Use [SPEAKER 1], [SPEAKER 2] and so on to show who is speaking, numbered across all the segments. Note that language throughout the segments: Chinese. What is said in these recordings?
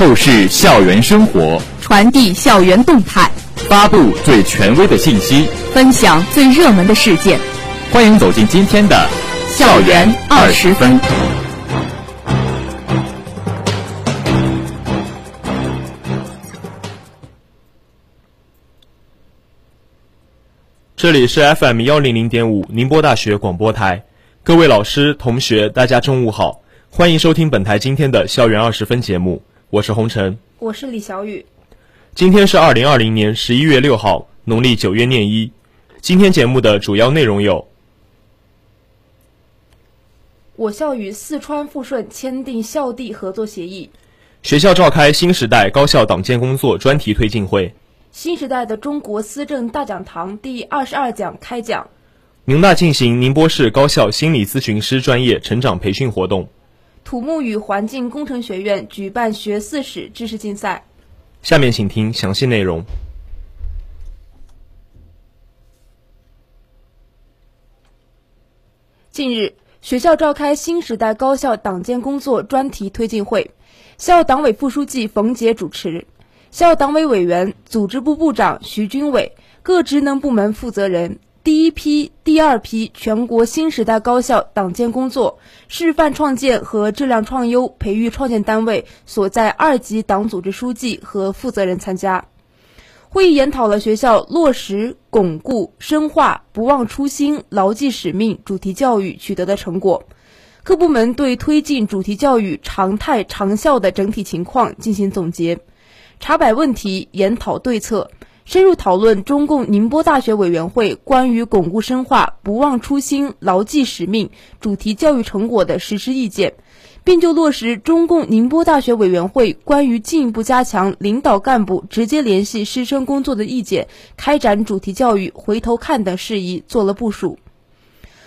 [SPEAKER 1] 透视校园生活，
[SPEAKER 2] 传递校园动态，
[SPEAKER 1] 发布最权威的信息，
[SPEAKER 2] 分享最热门的事件。
[SPEAKER 1] 欢迎走进今天的《
[SPEAKER 2] 校园二十分》。
[SPEAKER 3] 这里是 FM 幺零零点五宁波大学广播台，各位老师、同学，大家中午好，欢迎收听本台今天的《校园二十分》节目，我是红尘，
[SPEAKER 4] 我是李小雨。
[SPEAKER 3] 今天是二零二零年十一月六号，农历九月廿一。今天节目的主要内容有：
[SPEAKER 4] 我校与四川富顺签订校地合作协议；
[SPEAKER 3] 学校召开新时代高校党建工作专题推进会。
[SPEAKER 4] 新时代的中国思政大讲堂第二十二讲开讲。
[SPEAKER 3] 宁大进行宁波市高校心理咨询师专业成长培训活动。
[SPEAKER 4] 土木与环境工程学院举办学四史知识竞赛。
[SPEAKER 3] 下面请听详细内容。
[SPEAKER 4] 近日，学校召开新时代高校党建工作专题推进会，校党委副书记冯杰主持。校党委委员、组织部部长徐军伟，各职能部门负责人，第一批、第二批全国新时代高校党建工作示范创建和质量创优培育创建单位所在二级党组织书记和负责人参加。会议研讨了学校落实、巩固、深化“不忘初心、牢记使命”主题教育取得的成果，各部门对推进主题教育常态长效的整体情况进行总结。查摆问题，研讨对策，深入讨论中共宁波大学委员会关于巩固深化“不忘初心、牢记使命”主题教育成果的实施意见，并就落实中共宁波大学委员会关于进一步加强领导干部直接联系师生工作的意见，开展主题教育回头看等事宜做了部署。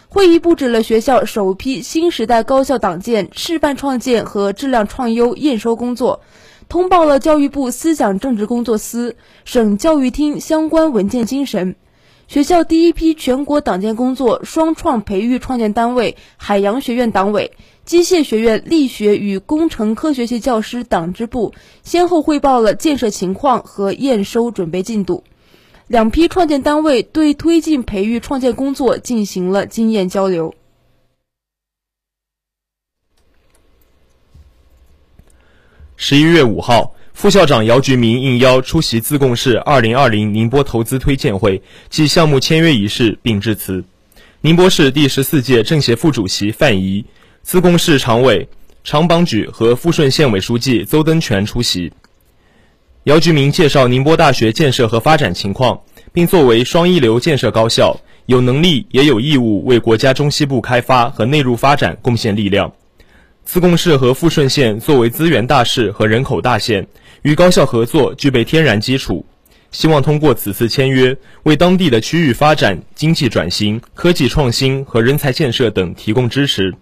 [SPEAKER 4] 会议布置了学校首批新时代高校党建示范创建和质量创优验收工作。通报了教育部思想政治工作司、省教育厅相关文件精神。学校第一批全国党建工作双创培育创建单位海洋学院党委、机械学院力学与工程科学系教师党支部先后汇报了建设情况和验收准备进度。两批创建单位对推进培育创建工作进行了经验交流。
[SPEAKER 3] 十一月五号，副校长姚菊明应邀出席自贡市二零二零宁波投资推荐会暨项目签约仪式并致辞。宁波市第十四届政协副主席范怡、自贡市常委常邦举和富顺县委书记邹登全出席。姚菊明介绍宁波大学建设和发展情况，并作为双一流建设高校，有能力也有义务为国家中西部开发和内陆发展贡献力量。自贡市和富顺县作为资源大市和人口大县，与高校合作具备天然基础。希望通过此次签约，为当地的区域发展、经济转型、科技创新和人才建设等提供支持，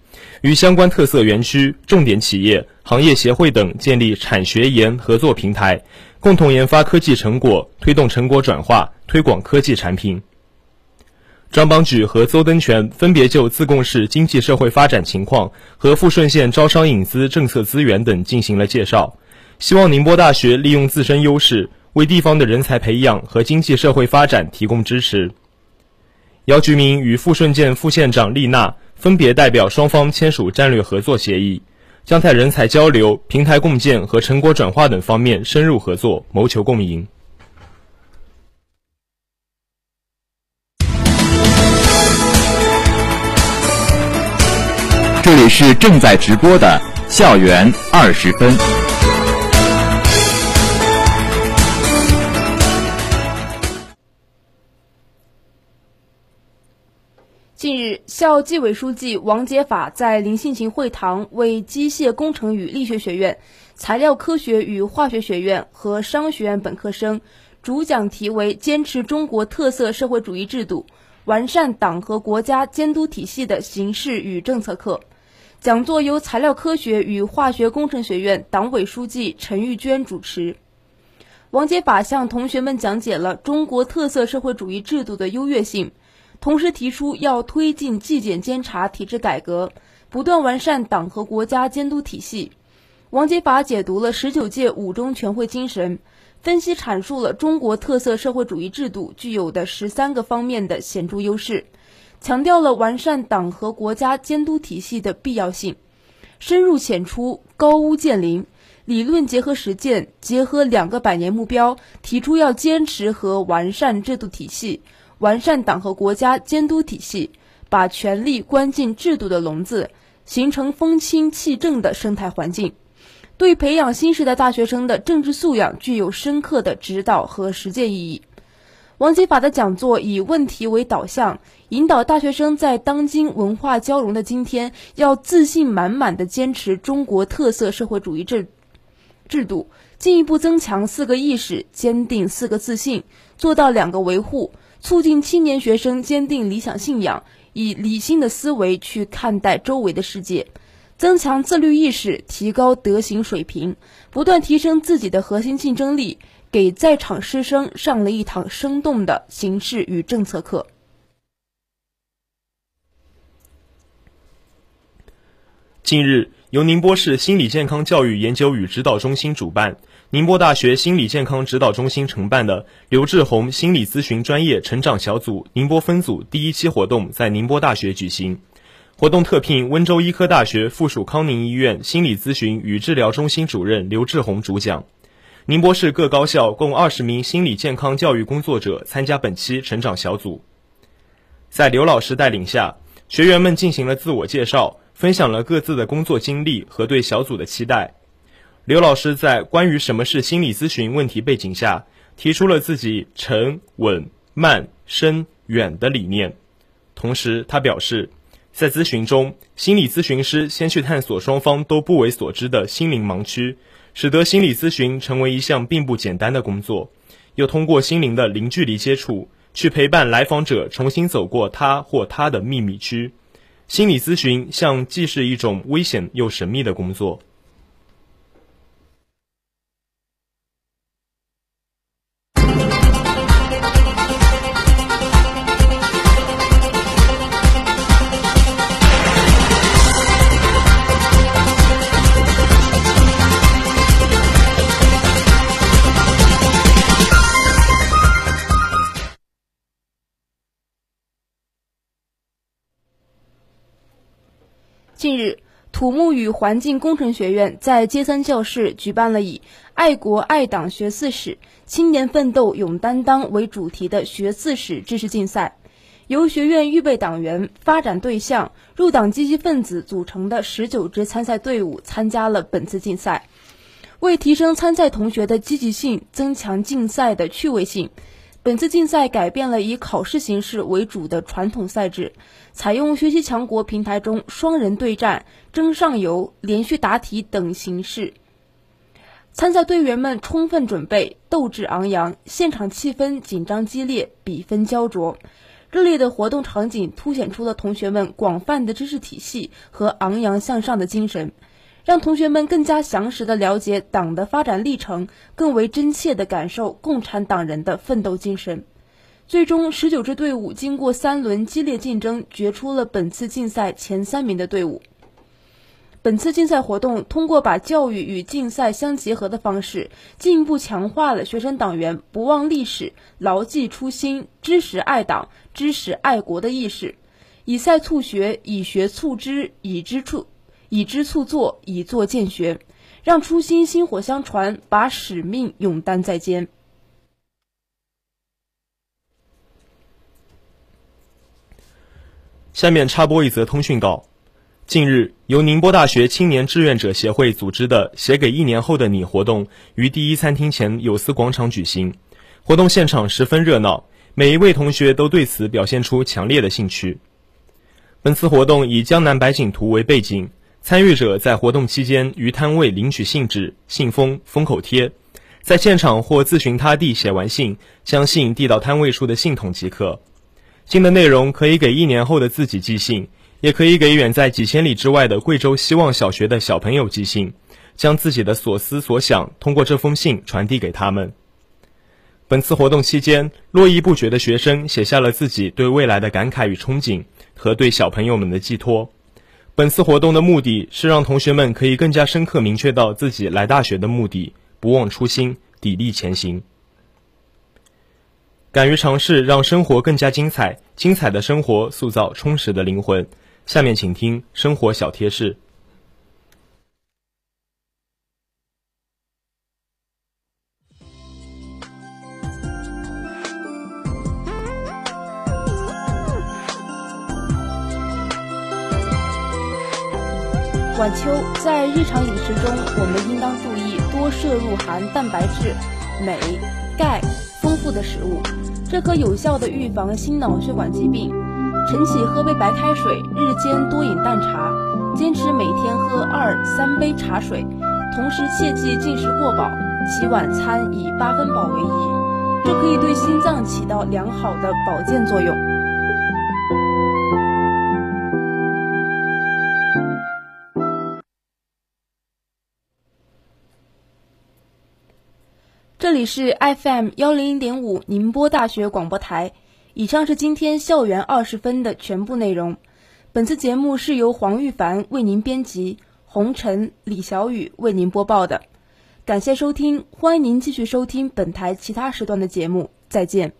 [SPEAKER 3] 与相关特色园区、重点企业、行业协会等建立产学研合作平台，共同研发科技成果，推动成果转化，推广科技产品。张邦举和邹登全分别就自贡市经济社会发展情况和富顺县招商引资政策资源等进行了介绍，希望宁波大学利用自身优势，为地方的人才培养和经济社会发展提供支持。姚菊明与富顺县副县长丽娜分别代表双方签署战略合作协议，将在人才交流、平台共建和成果转化等方面深入合作，谋求共赢。
[SPEAKER 1] 这里是正在直播的《校园二十分》。
[SPEAKER 4] 近日，校纪委书记王杰法在林信行会堂为机械工程与力学学院、材料科学与化学学院和商学院本科生主讲题为“坚持中国特色社会主义制度，完善党和国家监督体系”的形势与政策课。讲座由材料科学与化学工程学院党委书记陈玉娟主持。王杰法向同学们讲解了中国特色社会主义制度的优越性，同时提出要推进纪检监察体制改革，不断完善党和国家监督体系。王杰法解读了十九届五中全会精神，分析阐述了中国特色社会主义制度具有的十三个方面的显著优势，强调了完善党和国家监督体系的必要性，深入浅出，高屋建瓴，理论结合实践，结合两个百年目标，提出要坚持和完善制度体系，完善党和国家监督体系，把权力关进制度的笼子，形成风清气正的生态环境。对培养新时代大学生的政治素养具有深刻的指导和实践意义。王吉法的讲座以问题为导向，引导大学生在当今文化交融的今天，要自信满满的坚持中国特色社会主义制制度，进一步增强四个意识，坚定四个自信，做到两个维护，促进青年学生坚定理想信仰，以理性的思维去看待周围的世界。增强自律意识，提高德行水平，不断提升自己的核心竞争力，给在场师生上了一堂生动的形势与政策课。
[SPEAKER 3] 近日，由宁波市心理健康教育研究与指导中心主办，宁波大学心理健康指导中心承办的刘志宏心理咨询专业成长小组宁波分组第一期活动在宁波大学举行。活动特聘温州医科大学附属康宁医院心理咨询与治疗中心主任刘志宏主讲。宁波市各高校共二十名心理健康教育工作者参加本期成长小组。在刘老师带领下，学员们进行了自我介绍，分享了各自的工作经历和对小组的期待。刘老师在关于什么是心理咨询问题背景下，提出了自己沉、稳、慢、深、远的理念。同时，他表示。在咨询中，心理咨询师先去探索双方都不为所知的心灵盲区，使得心理咨询成为一项并不简单的工作。又通过心灵的零距离接触，去陪伴来访者重新走过他或她的秘密区。心理咨询像既是一种危险又神秘的工作。
[SPEAKER 4] 近日，土木与环境工程学院在街三教室举办了以“爱国爱党学四史，青年奋斗勇担当”为主题的学四史知识竞赛，由学院预备党员、发展对象、入党积极分子组成的十九支参赛队伍参加了本次竞赛。为提升参赛同学的积极性，增强竞赛的趣味性。本次竞赛改变了以考试形式为主的传统赛制，采用学习强国平台中双人对战、争上游、连续答题等形式。参赛队员们充分准备，斗志昂扬，现场气氛紧张激烈，比分焦灼。热烈的活动场景凸显出了同学们广泛的知识体系和昂扬向上的精神。让同学们更加详实地了解党的发展历程，更为真切地感受共产党人的奋斗精神。最终，十九支队伍经过三轮激烈竞争，决出了本次竞赛前三名的队伍。本次竞赛活动通过把教育与竞赛相结合的方式，进一步强化了学生党员不忘历史、牢记初心、知识爱党、知识爱国的意识，以赛促学，以学促知，以知促。以知促作，以作践学，让初心薪火相传，把使命勇担在肩。
[SPEAKER 3] 下面插播一则通讯稿：近日，由宁波大学青年志愿者协会组织的“写给一年后的你”活动于第一餐厅前有思广场举行。活动现场十分热闹，每一位同学都对此表现出强烈的兴趣。本次活动以江南百景图为背景。参与者在活动期间于摊位领取信纸、信封、封口贴，在现场或自寻他地写完信，将信递到摊位处的信筒即可。信的内容可以给一年后的自己寄信，也可以给远在几千里之外的贵州希望小学的小朋友寄信，将自己的所思所想通过这封信传递给他们。本次活动期间，络绎不绝的学生写下了自己对未来的感慨与憧憬和对小朋友们的寄托。本次活动的目的是让同学们可以更加深刻明确到自己来大学的目的，不忘初心，砥砺前行。敢于尝试，让生活更加精彩。精彩的生活塑造充实的灵魂。下面请听生活小贴士。
[SPEAKER 4] 晚秋，在日常饮食中，我们应当注意多摄入含蛋白质、镁、钙丰富的食物，这可有效的预防心脑血管疾病。晨起喝杯白开水，日间多饮淡茶，坚持每天喝二三杯茶水，同时切忌进食过饱，其晚餐以八分饱为宜，这可以对心脏起到良好的保健作用。这里是 FM 幺零零点五宁波大学广播台。以上是今天校园二十分的全部内容。本次节目是由黄玉凡为您编辑，红尘、李小雨为您播报的。感谢收听，欢迎您继续收听本台其他时段的节目。再见。